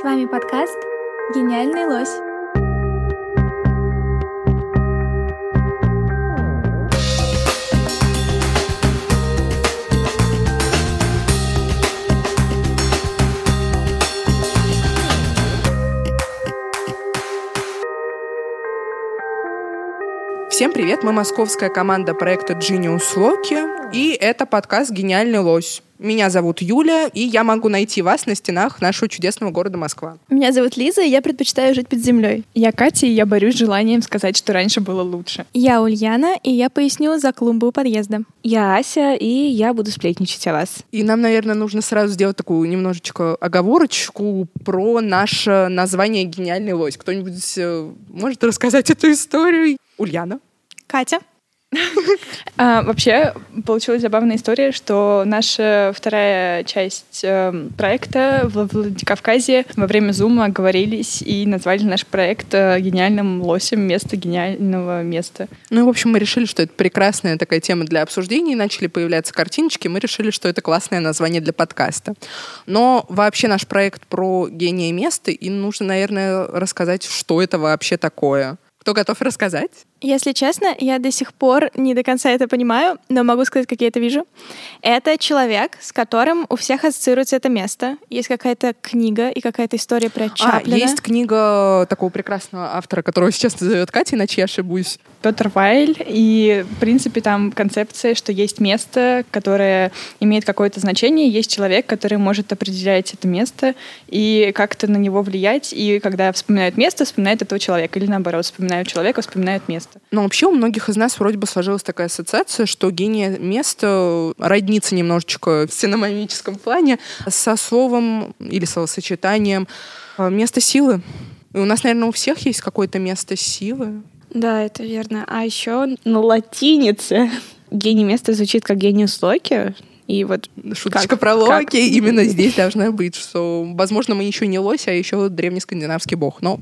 С вами подкаст «Гениальный лось». Всем привет, мы московская команда проекта Genius Loki, и это подкаст «Гениальный лось». Меня зовут Юля, и я могу найти вас на стенах нашего чудесного города Москва. Меня зовут Лиза, и я предпочитаю жить под землей. Я Катя, и я борюсь с желанием сказать, что раньше было лучше. Я Ульяна, и я поясню за клумбу у подъезда. Я Ася, и я буду сплетничать о вас. И нам, наверное, нужно сразу сделать такую немножечко оговорочку про наше название «Гениальный лось». Кто-нибудь э, может рассказать эту историю? Ульяна? Катя? А, вообще, получилась забавная история, что наша вторая часть э, проекта в Владикавказе во время зума говорились и назвали наш проект э, гениальным лосем место гениального места. Ну в общем, мы решили, что это прекрасная такая тема для обсуждений, начали появляться картиночки, мы решили, что это классное название для подкаста. Но вообще наш проект про гения места, и нужно, наверное, рассказать, что это вообще такое. Кто готов рассказать? Если честно, я до сих пор не до конца это понимаю, но могу сказать, как я это вижу. Это человек, с которым у всех ассоциируется это место. Есть какая-то книга и какая-то история про Чаплина. А, есть книга такого прекрасного автора, которого сейчас назовет Катя, иначе я ошибусь. Петр Вайль, и, в принципе, там концепция, что есть место, которое имеет какое-то значение, есть человек, который может определять это место и как-то на него влиять, и когда вспоминают место, вспоминают этого человека, или наоборот, вспоминают человека, вспоминают место место. Но вообще у многих из нас вроде бы сложилась такая ассоциация, что гений места роднится немножечко в синомимическом плане со словом или словосочетанием э, место силы. И у нас, наверное, у всех есть какое-то место силы. Да, это верно. А еще на латинице гений места звучит как гениус локи, и вот Шуточка как, про Локи как? именно здесь должна быть, что, возможно, мы еще не лось, а еще древнескандинавский бог. Но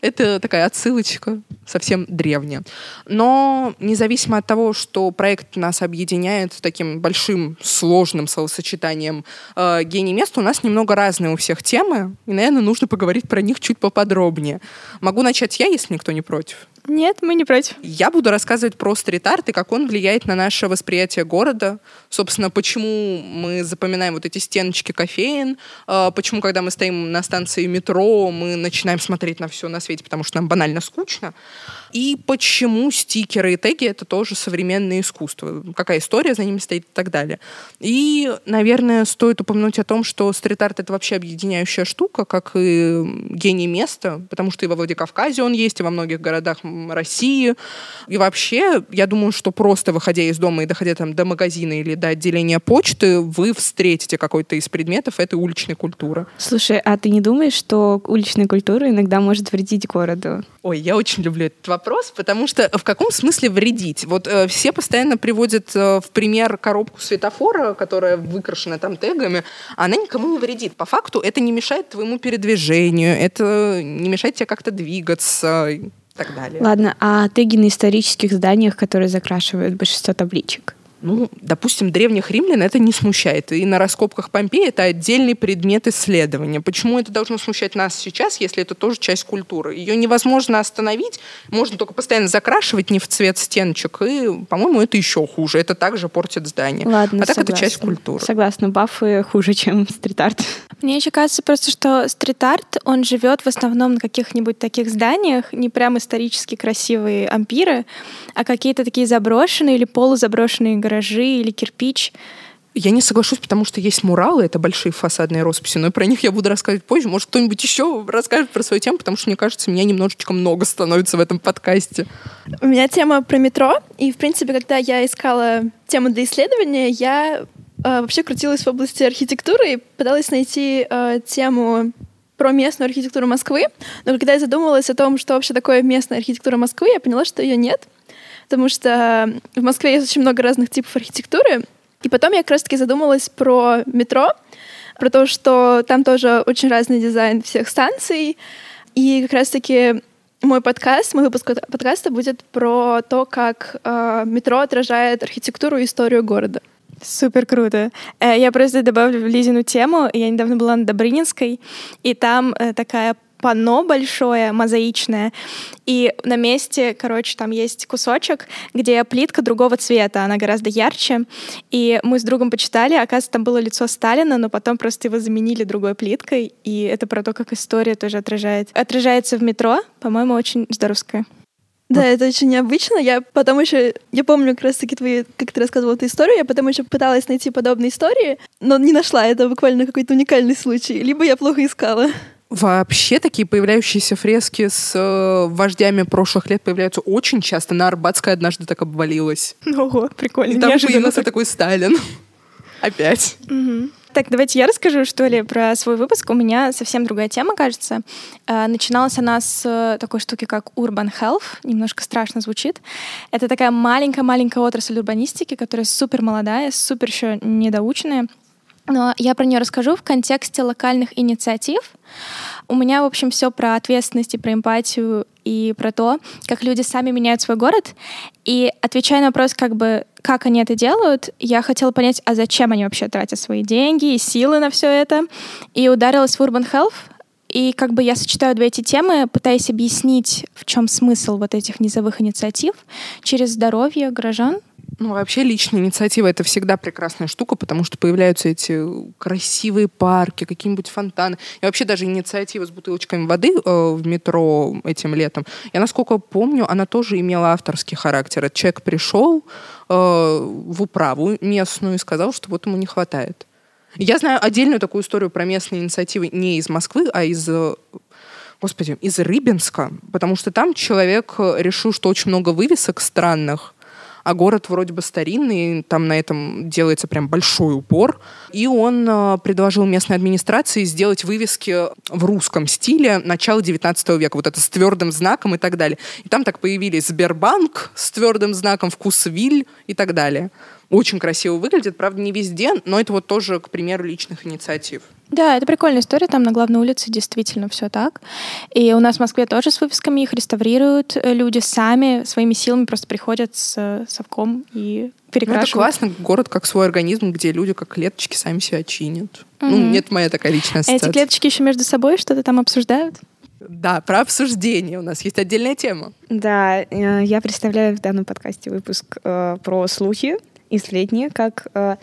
это такая отсылочка совсем древняя. Но независимо от того, что проект нас объединяет с таким большим, сложным словосочетанием э, гений места, у нас немного разные у всех темы, и, наверное, нужно поговорить про них чуть поподробнее. Могу начать я, если никто не против. Нет, мы не против. Я буду рассказывать про стрит-арт и как он влияет на наше восприятие города. Собственно, почему мы запоминаем вот эти стеночки кофеин, э, почему, когда мы стоим на станции метро, мы начинаем смотреть на все на свете, потому что нам банально скучно. И почему стикеры и теги — это тоже современное искусство. Какая история за ними стоит и так далее. И, наверное, стоит упомянуть о том, что стрит-арт — это вообще объединяющая штука, как и гений места, потому что и во Владикавказе он есть, и во многих городах России. И вообще, я думаю, что просто выходя из дома и доходя там до магазина или до отделения почты, вы встретите какой-то из предметов этой уличной культуры. Слушай, а ты не думаешь, что уличная культура иногда может вредить городу? Ой, я очень люблю этот вопрос, потому что в каком смысле вредить? Вот э, все постоянно приводят э, в пример коробку светофора, которая выкрашена там тегами, она никому не вредит. По факту это не мешает твоему передвижению, это не мешает тебе как-то двигаться и так далее. Ладно, а теги на исторических зданиях, которые закрашивают большинство табличек? Ну, допустим, древних римлян это не смущает. И на раскопках Помпеи это отдельный предмет исследования. Почему это должно смущать нас сейчас, если это тоже часть культуры? Ее невозможно остановить, можно только постоянно закрашивать не в цвет стеночек, и, по-моему, это еще хуже. Это также портит здание. Ладно, а так согласна. это часть культуры. Согласна, бафы хуже, чем стрит-арт. Мне еще кажется просто, что стрит-арт, он живет в основном на каких-нибудь таких зданиях, не прям исторически красивые ампиры, а какие-то такие заброшенные или полузаброшенные гаражи или кирпич. Я не соглашусь, потому что есть муралы, это большие фасадные росписи, но про них я буду рассказывать позже. Может, кто-нибудь еще расскажет про свою тему, потому что, мне кажется, меня немножечко много становится в этом подкасте. У меня тема про метро, и, в принципе, когда я искала тему для исследования, я э, вообще крутилась в области архитектуры и пыталась найти э, тему про местную архитектуру Москвы. Но когда я задумалась о том, что вообще такое местная архитектура Москвы, я поняла, что ее нет потому что в Москве есть очень много разных типов архитектуры. И потом я как раз-таки задумалась про метро, про то, что там тоже очень разный дизайн всех станций. И как раз-таки мой подкаст, мой выпуск подкаста будет про то, как э, метро отражает архитектуру и историю города. Супер круто. Э, Я просто добавлю в Лизину тему. Я недавно была на Добрынинской, и там э, такая панно большое, мозаичное, и на месте, короче, там есть кусочек, где плитка другого цвета, она гораздо ярче, и мы с другом почитали, оказывается, там было лицо Сталина, но потом просто его заменили другой плиткой, и это про то, как история тоже отражает, отражается в метро, по-моему, очень здоровская. Да, это очень необычно. Я потом еще, я помню как раз таки твои, как ты рассказывала эту историю, я потом еще пыталась найти подобные истории, но не нашла. Это буквально какой-то уникальный случай. Либо я плохо искала. Вообще такие появляющиеся фрески с э, вождями прошлых лет появляются очень часто. На Арбатской однажды так обвалилась. Ого, прикольно. И там неожиданно появился так. такой Сталин. Опять. Мгм. Так, давайте я расскажу, что ли, про свой выпуск. У меня совсем другая тема, кажется. Э, Начиналась она с э, такой штуки, как Urban Health. Немножко страшно звучит. Это такая маленькая-маленькая отрасль урбанистики, которая супер молодая, супер еще недоученная. Но я про нее расскажу в контексте локальных инициатив. У меня, в общем, все про ответственность и про эмпатию и про то, как люди сами меняют свой город. И отвечая на вопрос, как бы, как они это делают, я хотела понять, а зачем они вообще тратят свои деньги и силы на все это. И ударилась в Urban Health. И как бы я сочетаю две эти темы, пытаясь объяснить, в чем смысл вот этих низовых инициатив через здоровье горожан, Ну, вообще, личная инициатива — это всегда прекрасная штука, потому что появляются эти красивые парки, какие-нибудь фонтаны. И вообще даже инициатива с бутылочками воды э, в метро этим летом, я, насколько помню, она тоже имела авторский характер. Человек пришел э, в управу местную и сказал, что вот ему не хватает. Я знаю отдельную такую историю про местные инициативы не из Москвы, а из э, Господи, из Рыбинска, потому что там человек э, решил, что очень много вывесок странных, а город вроде бы старинный, там на этом делается прям большой упор. И он э, предложил местной администрации сделать вывески в русском стиле начала 19 века, вот это с твердым знаком и так далее. И там так появились Сбербанк с твердым знаком, Вкусвиль и так далее. Очень красиво выглядит, правда, не везде, но это вот тоже, к примеру, личных инициатив. Да, это прикольная история. Там на главной улице действительно все так. И у нас в Москве тоже с вывесками их реставрируют. э, Люди сами своими силами просто приходят с э, совком и Ну, это перекрашивают. классно, город как свой организм, где люди как клеточки сами себя чинят. Ну, Мгм. нет, моя такая личная А Эти ассоциация. клеточки еще между собой что-то там обсуждают. Да, про обсуждение у нас есть отдельная тема. Да, э, я представляю в данном подкасте выпуск э, про слухи и сплетни как э,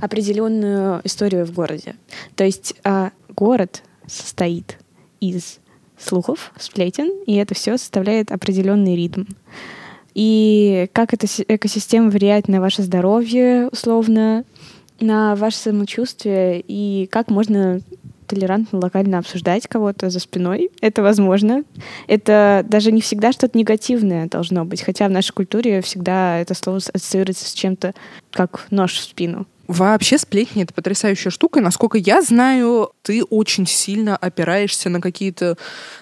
определенную историю в городе. То есть э, город состоит из слухов, сплетен, и это все составляет определенный ритм. И как эта си- экосистема влияет на ваше здоровье, условно, на ваше самочувствие, и как можно толерантно, локально обсуждать кого-то за спиной. Это возможно. Это даже не всегда что-то негативное должно быть, хотя в нашей культуре всегда это слово ассоциируется с чем-то, как нож в спину. Вообще сплетни — это потрясающая штука. И, насколько я знаю, ты очень сильно опираешься на какие-то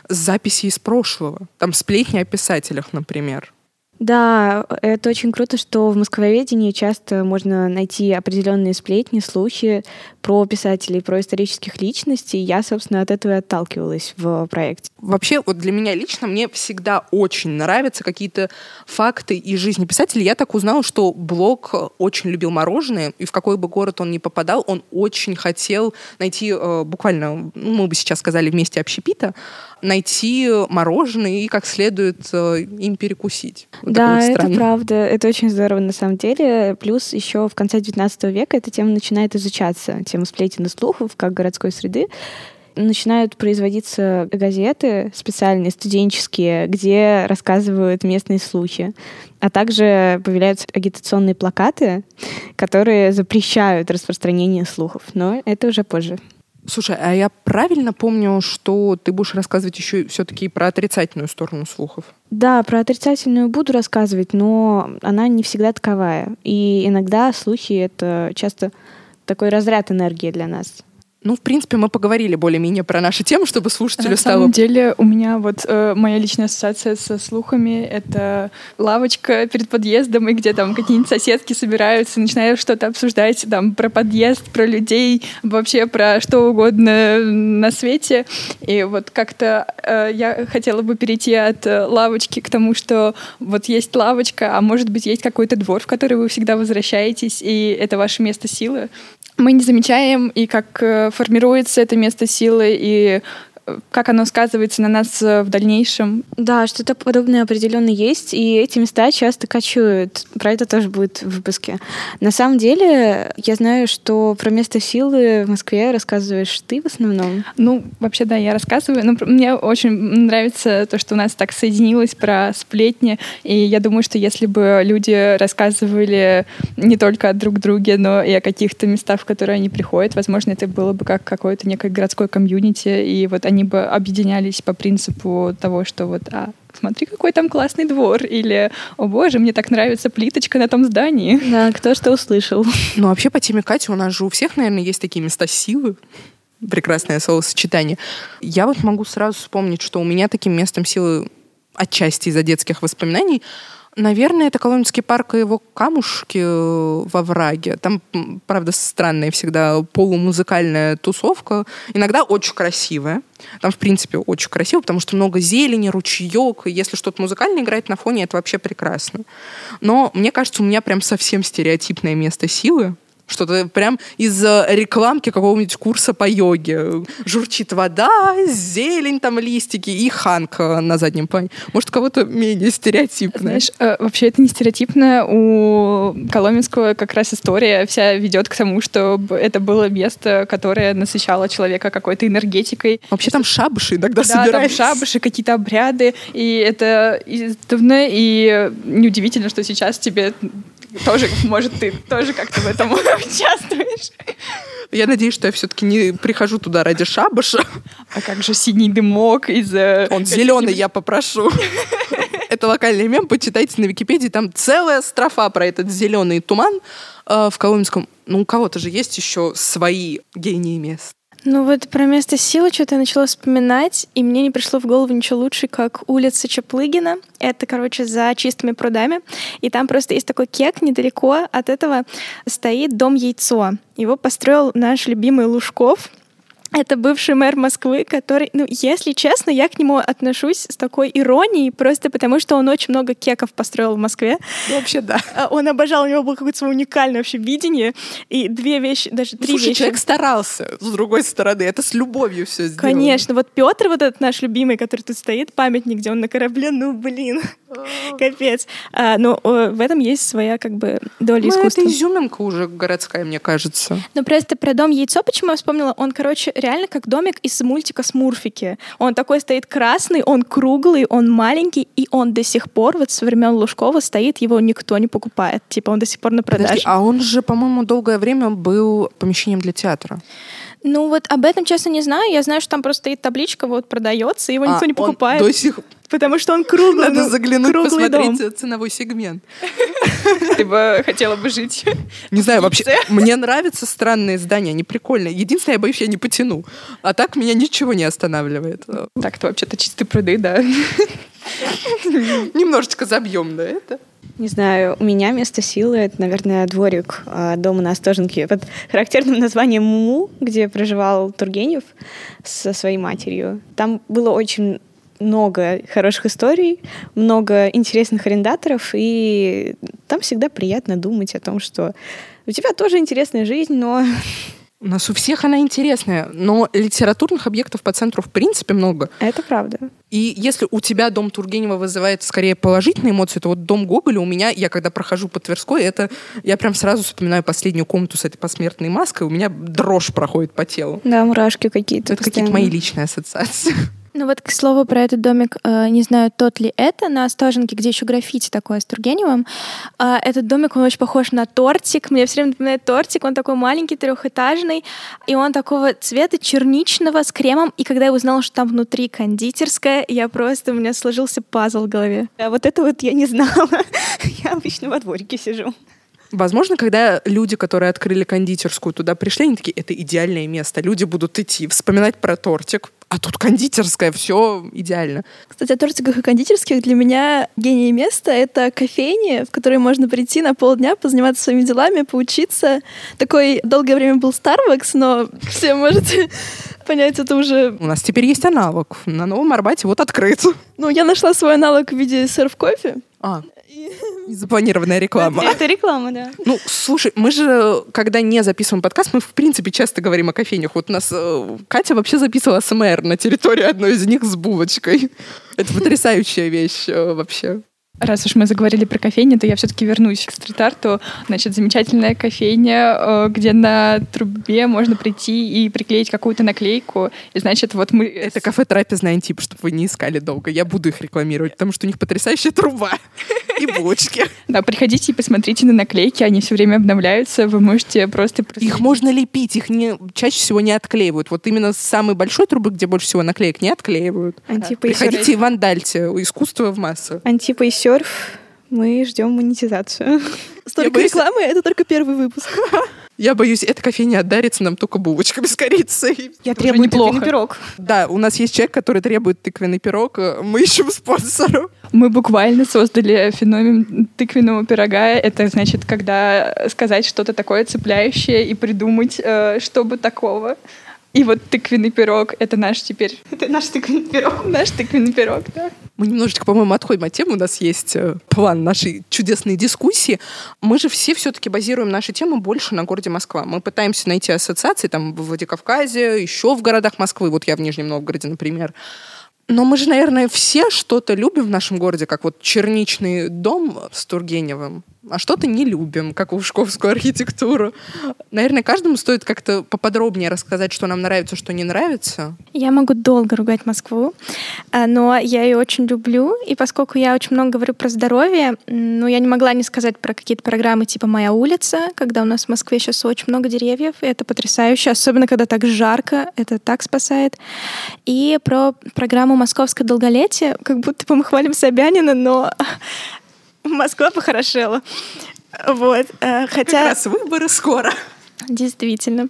записи из прошлого. Там сплетни о писателях, например. Да, это очень круто, что в Москвоведении часто можно найти определенные сплетни, слухи про писателей, про исторических личностей. Я, собственно, от этого и отталкивалась в проекте. Вообще, вот для меня лично, мне всегда очень нравятся какие-то факты из жизни писателей. Я так узнала, что Блок очень любил мороженое, и в какой бы город он ни попадал, он очень хотел найти, э, буквально, ну, мы бы сейчас сказали, вместе общепита, найти мороженое и как следует э, им перекусить. Вот да, это правда. Это очень здорово на самом деле. Плюс еще в конце XIX века эта тема начинает изучаться. Тема сплетен и слухов, как городской среды. Начинают производиться газеты специальные, студенческие, где рассказывают местные слухи. А также появляются агитационные плакаты, которые запрещают распространение слухов. Но это уже позже. Слушай, а я правильно помню, что ты будешь рассказывать еще все-таки про отрицательную сторону слухов? Да, про отрицательную буду рассказывать, но она не всегда таковая. И иногда слухи — это часто такой разряд энергии для нас. Ну, в принципе, мы поговорили более-менее про наши темы, чтобы слушателю На стало... самом деле у меня вот э, моя личная ассоциация со слухами — это лавочка перед подъездом, и где там какие-нибудь соседки собираются, начинают что-то обсуждать там про подъезд, про людей, вообще про что угодно на свете. И вот как-то э, я хотела бы перейти от э, лавочки к тому, что вот есть лавочка, а может быть есть какой-то двор, в который вы всегда возвращаетесь, и это ваше место силы мы не замечаем, и как э, формируется это место силы, и как оно сказывается на нас э, в дальнейшем. Да, что-то подобное определенно есть, и эти места часто кочуют. Про это тоже будет в выпуске. На самом деле, я знаю, что про место силы в Москве рассказываешь ты в основном. Ну, вообще, да, я рассказываю. Но мне очень нравится то, что у нас так соединилось про сплетни, и я думаю, что если бы люди рассказывали не только о друг друге, но и о каких-то местах, в которые они приходят, возможно, это было бы как какое-то некое городское комьюнити, и вот они бы объединялись по принципу того, что вот, а, смотри, какой там классный двор, или, о боже, мне так нравится плиточка на том здании. Да, кто что услышал. Ну, вообще, по теме Кати у нас же у всех, наверное, есть такие места силы. Прекрасное словосочетание. Я вот могу сразу вспомнить, что у меня таким местом силы отчасти из-за детских воспоминаний Наверное, это Коломенский парк и его камушки э, во враге. Там, правда, странная всегда полумузыкальная тусовка. Иногда очень красивая. Там, в принципе, очень красиво, потому что много зелени, ручеек. Если что-то музыкальное играет на фоне, это вообще прекрасно. Но мне кажется, у меня прям совсем стереотипное место силы. Что-то прям из рекламки какого-нибудь курса по йоге. Журчит вода, зелень, там листики и ханк на заднем плане. Может, у кого-то менее стереотипно. Знаешь, э, вообще это не стереотипно. У Коломенского как раз история вся ведет к тому, что это было место, которое насыщало человека какой-то энергетикой. Вообще там шабыши иногда да, собираются. там шабыши, какие-то обряды. И это издавна, и неудивительно, что сейчас тебе тоже, может, ты тоже как-то в этом участвуешь. Я надеюсь, что я все-таки не прихожу туда ради шабаша. А как же синий дымок из... Он зеленый, я попрошу. Это локальный мем, почитайте на Википедии, там целая строфа про этот зеленый туман э, в Коломенском. Ну, у кого-то же есть еще свои гении мест. Ну вот про место силы что-то я начала вспоминать, и мне не пришло в голову ничего лучше, как улица Чаплыгина. Это, короче, за чистыми прудами. И там просто есть такой кек, недалеко от этого стоит дом Яйцо. Его построил наш любимый Лужков. Это бывший мэр Москвы, который, ну, если честно, я к нему отношусь с такой иронией, просто потому что он очень много кеков построил в Москве. Ну, вообще, да. А, он обожал, у него было какое-то свое уникальное вообще видение, и две вещи, даже три Слушай, вещи. человек старался, с другой стороны, это с любовью все сделано. Конечно, вот Петр, вот этот наш любимый, который тут стоит, памятник, где он на корабле, ну, блин, капец. А, но в этом есть своя, как бы, доля Ну, искусства. это изюминка уже городская, мне кажется. Ну, просто про дом яйцо, почему я вспомнила, он, короче, реально как домик из мультика «Смурфики». Он такой стоит красный, он круглый, он маленький, и он до сих пор, вот со времен Лужкова стоит, его никто не покупает. Типа он до сих пор на продаже. Подожди, а он же, по-моему, долгое время был помещением для театра. Ну вот об этом, честно, не знаю. Я знаю, что там просто стоит табличка, вот продается, его никто А, не он покупает. До сих Потому что он круглый. Надо ну, заглянуть, круглый посмотреть дом. ценовой сегмент. Ты бы хотела бы жить. Не знаю, вообще, мне нравятся странные здания, они прикольные. Единственное, я боюсь, я не потяну. А так меня ничего не останавливает. Так-то вообще-то чистые пруды, да. Немножечко забьем на это. Не знаю, у меня место силы — это, наверное, дворик а, дома на Остоженке под характерным названием Муму, где проживал Тургенев со своей матерью. Там было очень много хороших историй, много интересных арендаторов, и там всегда приятно думать о том, что у тебя тоже интересная жизнь, но У нас у всех она интересная, но литературных объектов по центру в принципе много. это правда. И если у тебя дом Тургенева вызывает скорее положительные эмоции, то вот дом Гоголя у меня, я когда прохожу по Тверской, это я прям сразу вспоминаю последнюю комнату с этой посмертной маской, у меня дрожь проходит по телу. Да, мурашки какие-то. Это какие-то мои личные ассоциации. Ну вот, к слову, про этот домик, э, не знаю, тот ли это, на Остоженке, где еще граффити такое с Тургеневым. А, Этот домик, он очень похож на тортик. Мне все время напоминает тортик. Он такой маленький, трехэтажный. И он такого цвета черничного с кремом. И когда я узнала, что там внутри кондитерская, я просто, у меня сложился пазл в голове. А вот это вот я не знала. Я обычно во дворике сижу. Возможно, когда люди, которые открыли кондитерскую, туда пришли, они такие, это идеальное место. Люди будут идти, вспоминать про тортик, а тут кондитерская, все идеально. Кстати, о тортиках и кондитерских для меня гений места — это кофейни, в которые можно прийти на полдня, позаниматься своими делами, поучиться. Такой долгое время был Starbucks, но все можете понять, это уже... У нас теперь есть аналог. На Новом Арбате вот открыт. Ну, я нашла свой аналог в виде серф-кофе. А, запланированная реклама. Это реклама, да. Ну, слушай, мы же, когда не записываем подкаст, мы, в принципе, часто говорим о кофейнях. Вот у нас э, Катя вообще записывала СМР на территории одной из них с булочкой. Это потрясающая вещь э, вообще. Раз уж мы заговорили про кофейни, то я все-таки вернусь к стрит-арту. Значит, замечательная кофейня, э, где на трубе можно прийти и приклеить какую-то наклейку. И значит, вот мы... Это кафе «Трапезный антип», чтобы вы не искали долго. Я буду их рекламировать, потому что у них потрясающая труба и булочки. Да, приходите и посмотрите на наклейки, они все время обновляются, вы можете просто... Их можно лепить, их не, чаще всего не отклеивают. Вот именно с самой большой трубы, где больше всего наклеек, не отклеивают. Антипа и Приходите и вандальте. Искусство в массы. Антипа и серф. Мы ждем монетизацию. Столько боюсь- рекламы, это только первый выпуск. Я боюсь, эта кофейня отдарится нам только булочками с корицей. Я требую тыквенный пирог. Да, у нас есть человек, который требует тыквенный пирог. Мы ищем спонсора. Мы буквально создали феномен тыквенного пирога. Это значит, когда сказать что-то такое цепляющее и придумать, э, чтобы такого. И вот тыквенный пирог — это наш теперь... Это наш тыквенный пирог. Наш тыквенный пирог, да. Мы немножечко, по-моему, отходим от темы. У нас есть э, план нашей чудесной дискуссии. Мы же все все-таки базируем наши темы больше на городе Москва. Мы пытаемся найти ассоциации там в Владикавказе, еще в городах Москвы. Вот я в Нижнем Новгороде, например. Но мы же, наверное, все что-то любим в нашем городе, как вот черничный дом с Тургеневым, а что-то не любим, как ушковскую архитектуру. Наверное, каждому стоит как-то поподробнее рассказать, что нам нравится, что не нравится. Я могу долго ругать Москву, а, но я ее очень люблю, и поскольку я очень много говорю про здоровье, ну, я не могла не сказать про какие-то программы типа «Моя улица», когда у нас в Москве сейчас очень много деревьев, и это потрясающе, особенно когда так жарко, это так спасает. И про программу «Московское долголетие», как будто бы мы хвалим Собянина, но Москва похорошела. Вот. э, Как Хотя... раз выборы скоро. Действительно.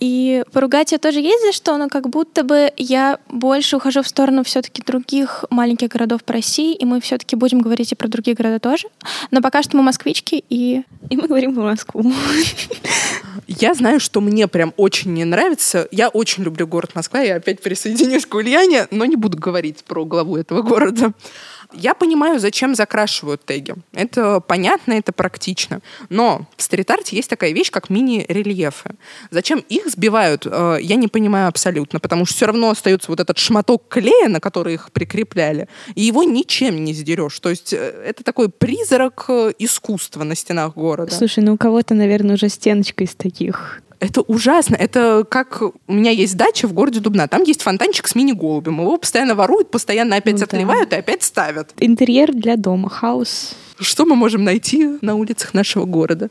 И поругать ее тоже есть за что, но как будто бы я больше ухожу в сторону все-таки других маленьких городов по России, и мы все-таки будем говорить и про другие города тоже. Но пока что мы москвички, и И мы говорим про Москву. Я знаю, что мне прям очень не нравится. Я очень люблю город Москва. Я опять присоединюсь к Ульяне, но не буду говорить про главу этого города. Я понимаю, зачем закрашивают теги. Это понятно, это практично. Но в стрит-арте есть такая вещь, как мини-рельефы. Зачем их сбивают, э, я не понимаю абсолютно, потому что все равно остается вот этот шматок клея, на который их прикрепляли, и его ничем не сдерешь. То есть э, это такой призрак э, искусства на стенах города. Слушай, ну у кого-то, наверное, уже стеночка из таких. Это ужасно. Это как у меня есть дача в городе Дубна. Там есть фонтанчик с мини-голубем. Его постоянно воруют, постоянно опять Ну да. отливают и опять ставят. Интерьер для дома, хаус. Что мы можем найти на улицах нашего города?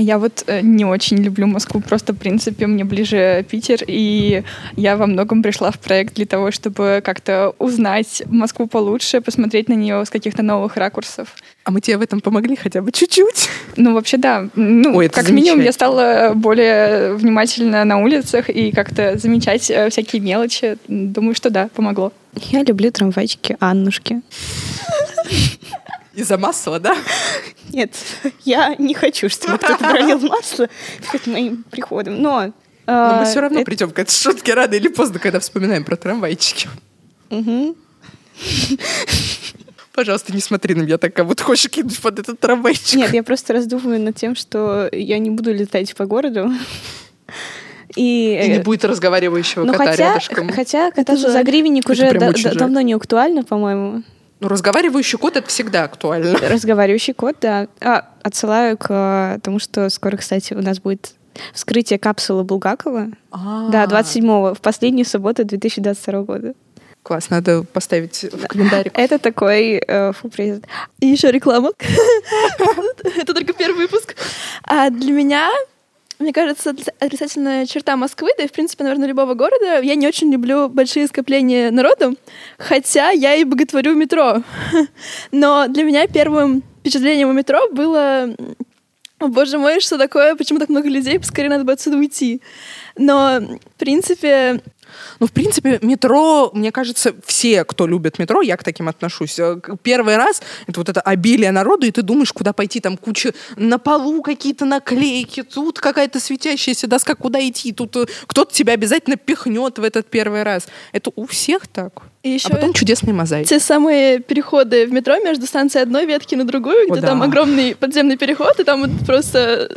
А я вот э, не очень люблю Москву, просто, в принципе, мне ближе Питер, и я во многом пришла в проект для того, чтобы как-то узнать Москву получше, посмотреть на нее с каких-то новых ракурсов. А мы тебе в этом помогли хотя бы чуть-чуть. Ну, вообще, да. Ну, Ой, это как минимум, я стала более внимательна на улицах и как-то замечать э, всякие мелочи. Думаю, что да, помогло. Я люблю трамвайчики Аннушки. Из-за масла, да? Нет, я не хочу, чтобы кто-то пролил масло перед моим приходом, но... Но а, мы все равно придем к этой шутке рано или поздно, когда вспоминаем про трамвайчики. Мгм. Пожалуйста, не смотри на меня так, как будто хочешь кинуть под этот трамвайчик. Нет, я просто раздумываю над тем, что я не буду летать по городу. И, И не э, будет разговаривающего ну, кота хотя, рядышком. хотя жаль. за гривенник Это уже да- давно не актуально, по-моему. Ну, разговаривающий кот — это всегда актуально. Разговаривающий кот, да. А, отсылаю к э, тому, что скоро, кстати, у нас будет вскрытие капсулы Булгакова. Да, 27-го, в последнюю субботу 2022 года. Класс, надо поставить в календарик. Это такой э, фу-приз. И еще реклама. Это только первый выпуск. А для меня, мне кажется, отрицательная черта Москвы, да и, в принципе, наверное, любого города, я не очень люблю большие скопления народу, хотя я и боготворю метро. Но для меня первым впечатлением у метро было о боже мой, что такое, почему так много людей, поскорее надо бы отсюда уйти. Но, в принципе, Ну, в принципе, метро, мне кажется, все, кто любит метро, я к таким отношусь. э, Первый раз это вот это обилие народу, и ты думаешь, куда пойти, там куча на полу какие-то наклейки, тут какая-то светящаяся доска, куда идти, тут э, кто-то тебя обязательно пихнет в этот первый раз. Это у всех так. и еще А потом чудесные мозаики. те самые переходы в метро между станцией одной ветки на другую, О, где да. там огромный подземный переход, и там вот просто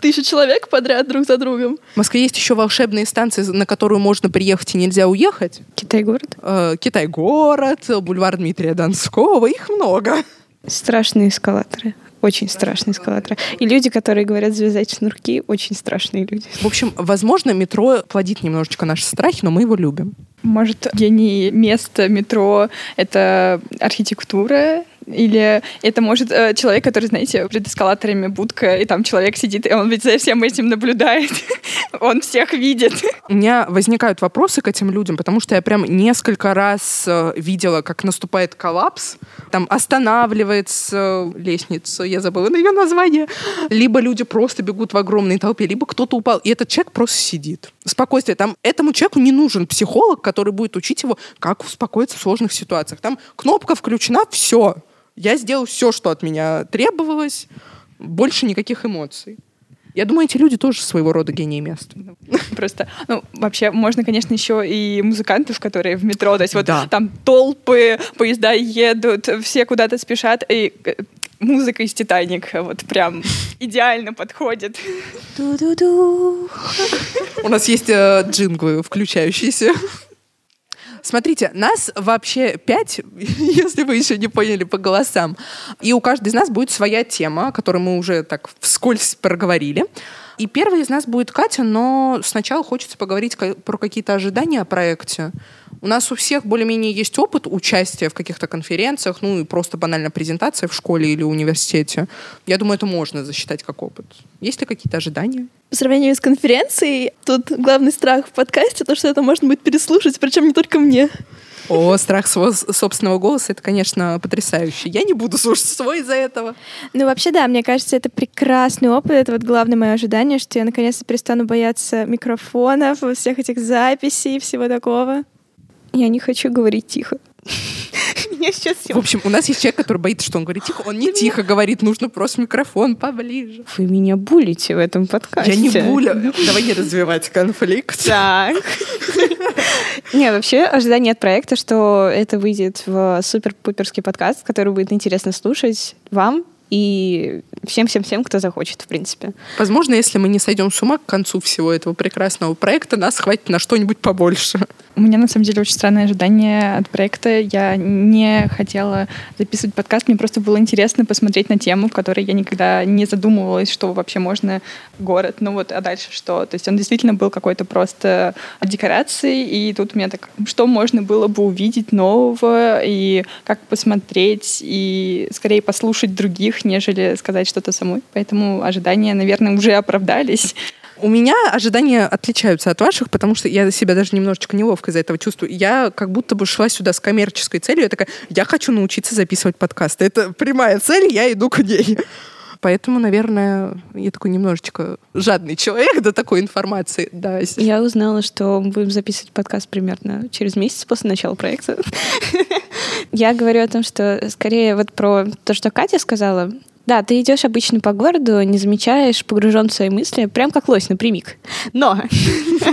тысяча человек подряд друг за другом. В Москве есть еще волшебные станции, на которую можно приехать и нельзя уехать. Китай-город. Э, Китай-город, бульвар Дмитрия Донского, их много. Страшные эскалаторы. Очень страшные эскалаторы. И люди, которые говорят завязать шнурки, очень страшные люди. В общем, возможно, метро плодит немножечко наши страхи, но мы его любим. Может, гений места метро — это архитектура? Или это может э, человек, который, знаете, перед эскалаторами будка, и там человек сидит, и он ведь за всем этим наблюдает. он всех видит. У меня возникают вопросы к этим людям, потому что я прям несколько раз э, видела, как наступает коллапс. Там останавливается лестница, я забыла ее название. Либо люди просто бегут в огромной толпе, либо кто-то упал, и этот человек просто сидит. Спокойствие. Там этому человеку не нужен психолог, который будет учить его, как успокоиться в сложных ситуациях. Там кнопка включена, все. Я сделал все, что от меня требовалось. Больше никаких эмоций. Я думаю, эти люди тоже своего рода гении места. Просто, ну, вообще, можно, конечно, еще и музыкантов, которые в метро, то есть вот Да. там толпы, поезда едут, все куда-то спешат, и э, музыка из «Титаника» вот прям идеально подходит. У нас есть э, джинглы, включающиеся. Смотрите, нас вообще пять, если вы еще не поняли по голосам. И у каждой из нас будет своя тема, которую мы уже так вскользь проговорили. И первой из нас будет Катя, но сначала хочется поговорить про какие-то ожидания о проекте. У нас у всех более-менее есть опыт участия в каких-то конференциях, ну и просто банально презентация в школе или университете. Я думаю, это можно засчитать как опыт. Есть ли какие-то ожидания? По сравнению с конференцией, тут главный страх в подкасте, то, что это можно будет переслушать, причем не только мне. О, страх своего собственного голоса, это, конечно, потрясающе. Я не буду слушать свой из-за этого. Ну, вообще, да, мне кажется, это прекрасный опыт. Это вот главное мое ожидание, что я наконец-то перестану бояться микрофонов, всех этих записей и всего такого. Я не хочу говорить тихо. Меня сейчас В общем, у нас есть человек, который боится, что он говорит тихо. Он не тихо говорит, нужно просто микрофон поближе. Вы меня булите в этом подкасте. Я не буля. Давай не развивать конфликт. Так. Не, вообще ожидание от проекта, что это выйдет в супер-пуперский подкаст, который будет интересно слушать вам и всем-всем-всем, кто захочет, в принципе. Возможно, если мы не сойдем с ума к концу всего этого прекрасного проекта, нас хватит на что-нибудь побольше. У меня, на самом деле, очень странное ожидание от проекта. Я не хотела записывать подкаст, мне просто было интересно посмотреть на тему, в которой я никогда не задумывалась, что вообще можно город. Ну вот, а дальше что? То есть он действительно был какой-то просто декорацией, и тут у меня так, что можно было бы увидеть нового, и как посмотреть, и скорее послушать других, нежели сказать что-то самой. Поэтому ожидания, наверное, уже оправдались. У меня ожидания отличаются от ваших, потому что я себя даже немножечко неловко из-за этого чувствую. Я как будто бы шла сюда с коммерческой целью. Я такая, я хочу научиться записывать подкасты. Это прямая цель, я иду к ней. Поэтому, наверное, я такой немножечко жадный человек до такой информации. Да. Я узнала, что мы будем записывать подкаст примерно через месяц после начала проекта. Я говорю о том, что скорее вот про то, что Катя сказала. Да, ты идешь обычно по городу, не замечаешь, погружен в свои мысли, прям как лось напрямик. Но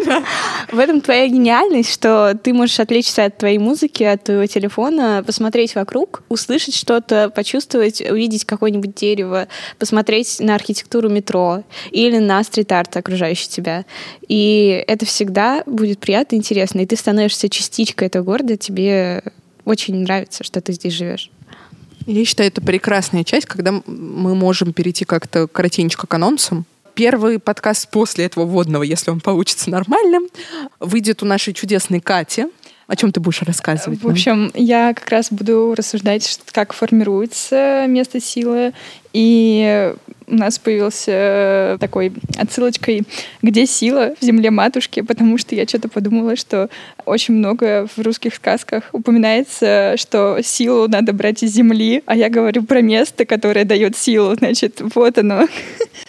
в этом твоя гениальность, что ты можешь отвлечься от твоей музыки, от твоего телефона, посмотреть вокруг, услышать что-то, почувствовать, увидеть какое-нибудь дерево, посмотреть на архитектуру метро или на стрит-арт, окружающий тебя. И это всегда будет приятно и интересно. И ты становишься частичкой этого города, тебе очень нравится, что ты здесь живешь. Я считаю, это прекрасная часть, когда мы можем перейти как-то коротенько к анонсам. Первый подкаст после этого вводного, если он получится нормальным, выйдет у нашей чудесной Кати. О чем ты будешь рассказывать? В нам? общем, я как раз буду рассуждать, как формируется место силы. И у нас появился э, такой отсылочкой «Где сила в земле матушки?», потому что я что-то подумала, что очень много в русских сказках упоминается, что силу надо брать из земли, а я говорю про место, которое дает силу. Значит, вот оно.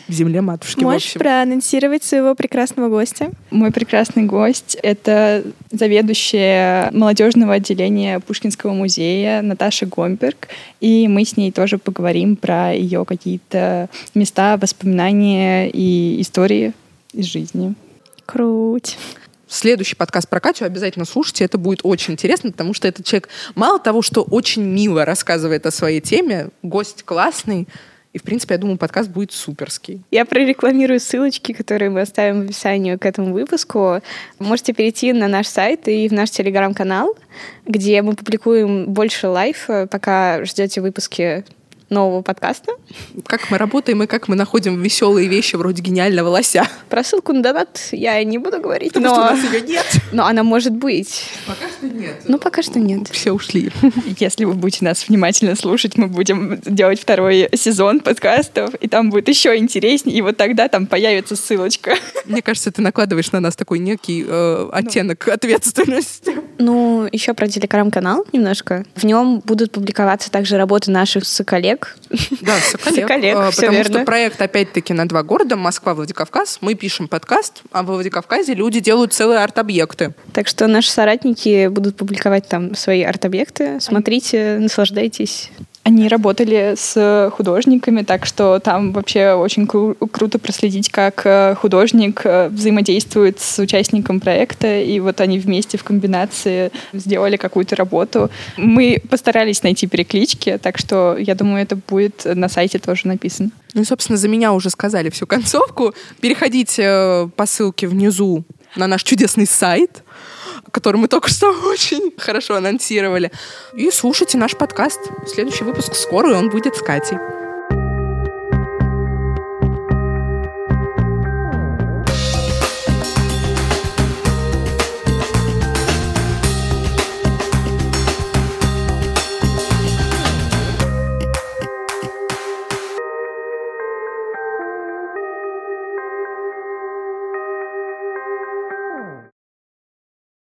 В земле матушки, Можешь проанонсировать своего прекрасного гостя? Мой прекрасный гость — это заведующая молодежного отделения Пушкинского музея Наташа Гомберг, и мы с ней тоже поговорим про ее какие-то места, воспоминания и истории из жизни. Круть. Следующий подкаст про Катю обязательно слушайте, это будет очень интересно, потому что этот человек мало того, что очень мило рассказывает о своей теме, гость классный, и, в принципе, я думаю, подкаст будет суперский. Я прорекламирую ссылочки, которые мы оставим в описании к этому выпуску. Можете перейти на наш сайт и в наш телеграм-канал, где мы публикуем больше лайф, пока ждете выпуски нового подкаста. Как мы работаем и как мы находим веселые вещи вроде гениального лося. Про ссылку на донат я не буду говорить, Потому но... что у нас ее нет. Но она может быть. Пока что нет. Ну, пока что нет. Все ушли. Если вы будете нас внимательно слушать, мы будем делать второй сезон подкастов, и там будет еще интереснее, и вот тогда там появится ссылочка. Мне кажется, ты накладываешь на нас такой некий э, оттенок ответственности. Ну, еще про телеграм-канал немножко. В нем будут публиковаться также работы наших коллег. Да, Соколек. Соколек, А, всё Потому верно. что проект, опять-таки, на два города, Москва, Владикавказ. Мы пишем подкаст, а во Владикавказе люди делают целые арт-объекты. Так что наши соратники будут публиковать там свои арт-объекты. Смотрите, наслаждайтесь. Они работали с художниками, так что там вообще очень кру- круто проследить, как э, художник э, взаимодействует с участником проекта, и вот они вместе в комбинации сделали какую-то работу. Мы постарались найти переклички, так что я думаю, это будет на сайте тоже написано. Ну и, собственно, за меня уже сказали всю концовку. Переходите э, по ссылке внизу на наш чудесный сайт, который мы только что очень хорошо анонсировали. И слушайте наш подкаст. Следующий выпуск скоро, и он будет с Катей.